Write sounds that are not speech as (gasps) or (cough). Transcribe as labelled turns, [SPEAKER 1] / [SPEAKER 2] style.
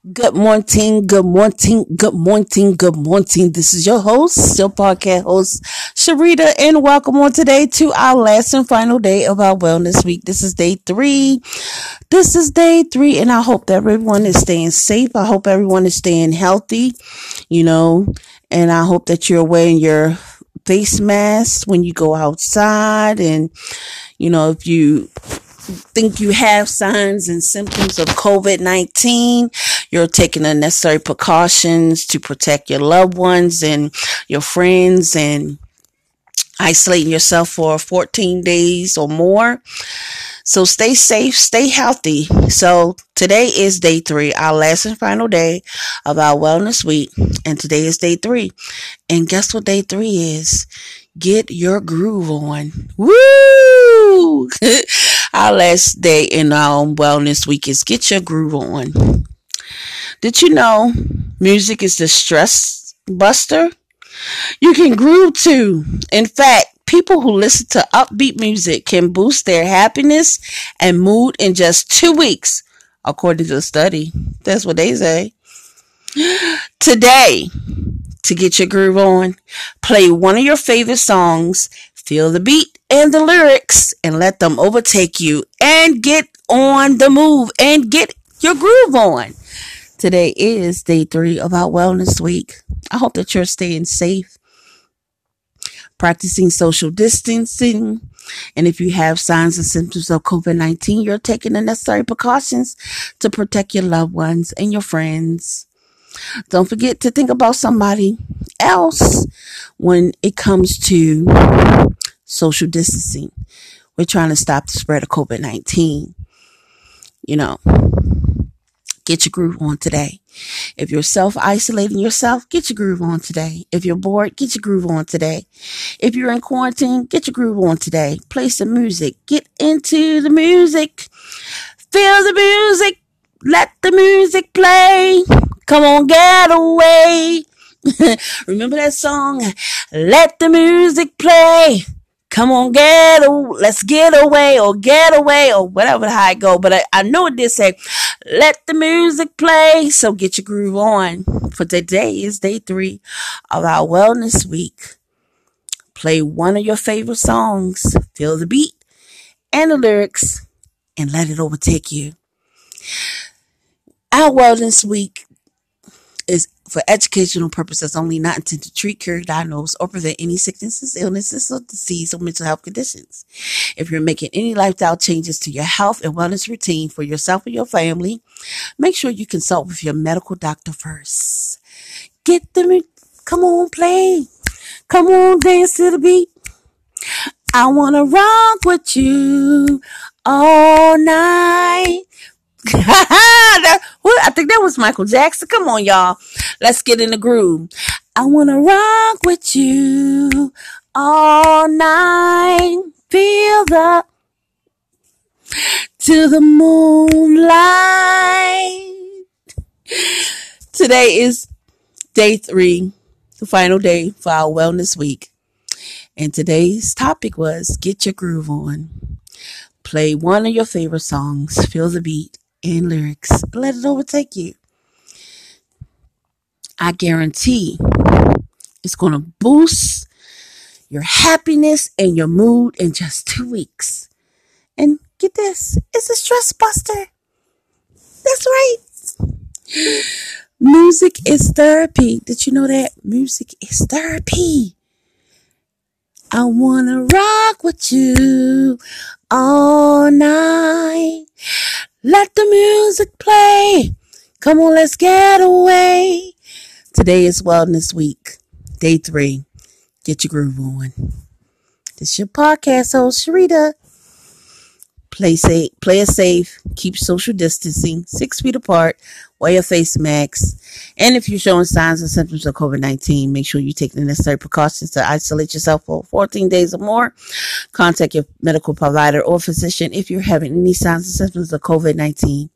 [SPEAKER 1] Good morning, good morning, good morning, good morning. This is your host, your podcast host, Sharita, and welcome on today to our last and final day of our wellness week. This is day three. This is day three, and I hope that everyone is staying safe. I hope everyone is staying healthy, you know, and I hope that you're wearing your face mask when you go outside and, you know, if you think you have signs and symptoms of COVID 19, you're taking the necessary precautions to protect your loved ones and your friends and isolating yourself for 14 days or more. So stay safe, stay healthy. So today is day three, our last and final day of our wellness week. And today is day three. And guess what day three is? Get your groove on. Woo! (laughs) our last day in our wellness week is get your groove on. Did you know music is the stress buster? You can groove too. In fact, people who listen to upbeat music can boost their happiness and mood in just two weeks, according to a study. That's what they say. (gasps) Today, to get your groove on, play one of your favorite songs, feel the beat and the lyrics, and let them overtake you and get on the move and get your groove on. Today is day three of our wellness week. I hope that you're staying safe, practicing social distancing, and if you have signs and symptoms of COVID 19, you're taking the necessary precautions to protect your loved ones and your friends. Don't forget to think about somebody else when it comes to social distancing. We're trying to stop the spread of COVID 19. You know, get your groove on today. If you're self isolating yourself, get your groove on today. If you're bored, get your groove on today. If you're in quarantine, get your groove on today. Play some music. Get into the music. Feel the music. Let the music play. Come on, get away. (laughs) Remember that song? Let the music play. Come on, get away. let's get away or get away or whatever how it go. But I, I know it did say, let the music play. So get your groove on. For today is day three of our wellness week. Play one of your favorite songs, feel the beat and the lyrics, and let it overtake you. Our wellness week is for educational purposes only, not intended to treat, cure, diagnose, or prevent any sicknesses, illnesses, or disease or mental health conditions. If you're making any lifestyle changes to your health and wellness routine for yourself or your family, make sure you consult with your medical doctor first. Get them, in, come on, play. Come on, dance to the beat. I wanna rock with you all night. (laughs) that, I think that was Michael Jackson. Come on, y'all. Let's get in the groove. I want to rock with you all night. Feel the to the moonlight. Today is day three, the final day for our wellness week. And today's topic was get your groove on. Play one of your favorite songs, feel the beat, and lyrics. Let it overtake you. I guarantee it's going to boost your happiness and your mood in just two weeks. And get this, it's a stress buster. That's right. Music is therapy. Did you know that? Music is therapy. I wanna rock with you all Come on, let's get away. Today is Wellness Week, day three. Get your groove on. This is your podcast host, Sharita. Play safe, play it safe, keep social distancing, six feet apart, wear your face masks. And if you're showing signs and symptoms of COVID 19, make sure you take the necessary precautions to isolate yourself for 14 days or more. Contact your medical provider or physician if you're having any signs and symptoms of COVID 19.